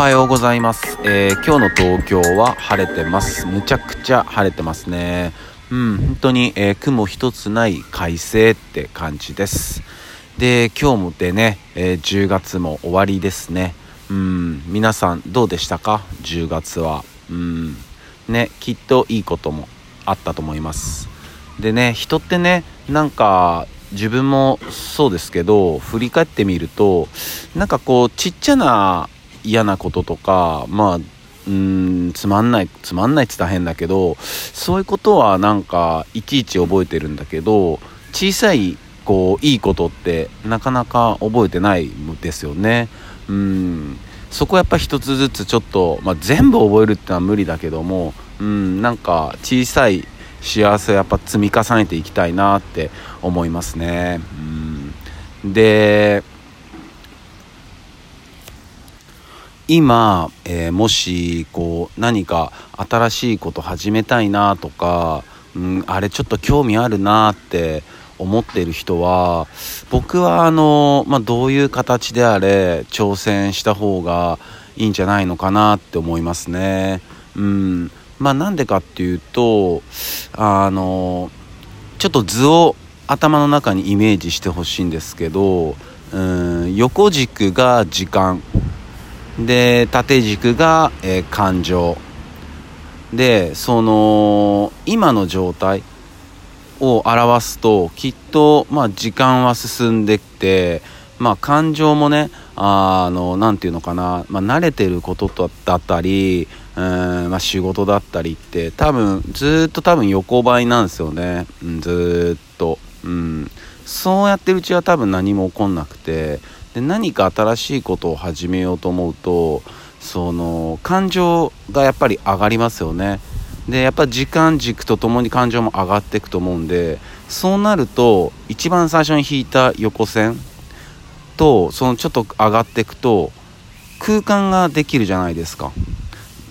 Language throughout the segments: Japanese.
はようございます、えー、今日の東京は晴れてます。むちゃくちゃ晴れてますね。うん本当に、えー、雲一つない快晴って感じです。で今日もでね、えー、10月も終わりですね。うん皆さんどうでしたか？10月は。うんねきっといいこともあったと思います。でね人ってねなんか自分もそうですけど振り返ってみるとなんかこうちっちゃな嫌なこととかまあうんつまんないつまんないって言ったら変だけどそういうことはなんかいちいち覚えてるんだけど小さいこういいことってなかなか覚えてないんですよね。うん。そこやっぱ一つずつちょっと、まあ、全部覚えるってのは無理だけどもうんなんか小さい幸せやっぱ積み重ねていきたいなって思いますね。うん。で今、えー、もしこう何か新しいこと始めたいなとか、うん、あれちょっと興味あるなって思っている人は僕はあの、まあ、どういう形であれ挑戦した方がいいんじゃないのかなって思いますね。うんまあ、なんでかっていうとあのちょっと図を頭の中にイメージしてほしいんですけどうん横軸が時間で縦軸が、えー、感情。でその今の状態を表すときっと、まあ、時間は進んできて、まあ、感情もねあのなて言うのかな、まあ、慣れてることだったりうん、まあ、仕事だったりって多分ずっと多分横ばいなんですよね、うん、ずっと、うん、そうやってるうちは多分何も起こんなくて。で何か新しいことを始めようと思うとその感情がやっぱり上がりますよね。でやっぱ時間軸とともに感情も上がっていくと思うんでそうなると一番最初に引いた横線とそのちょっと上がっていくと空間ができるじゃないですか。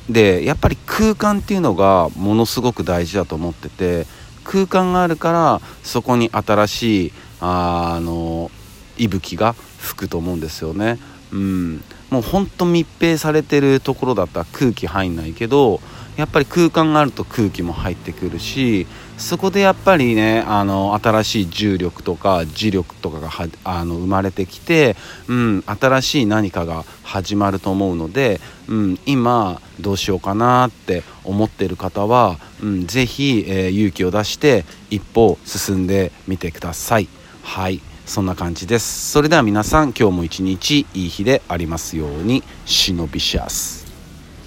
でやっぱり空間っていうのがものすごく大事だと思ってて空間があるからそこに新しいあの息吹が吹くと思うんですよね。うん、もうほんと密閉されてるところだったら空気入んないけどやっぱり空間があると空気も入ってくるしそこでやっぱりねあの新しい重力とか磁力とかがあの生まれてきて、うん、新しい何かが始まると思うので、うん、今どうしようかなって思ってる方は、うん、ぜひ、えー、勇気を出して一歩進んでみてください。はいそんな感じです。それでは皆さん今日も一日いい日でありますように。忍びシャス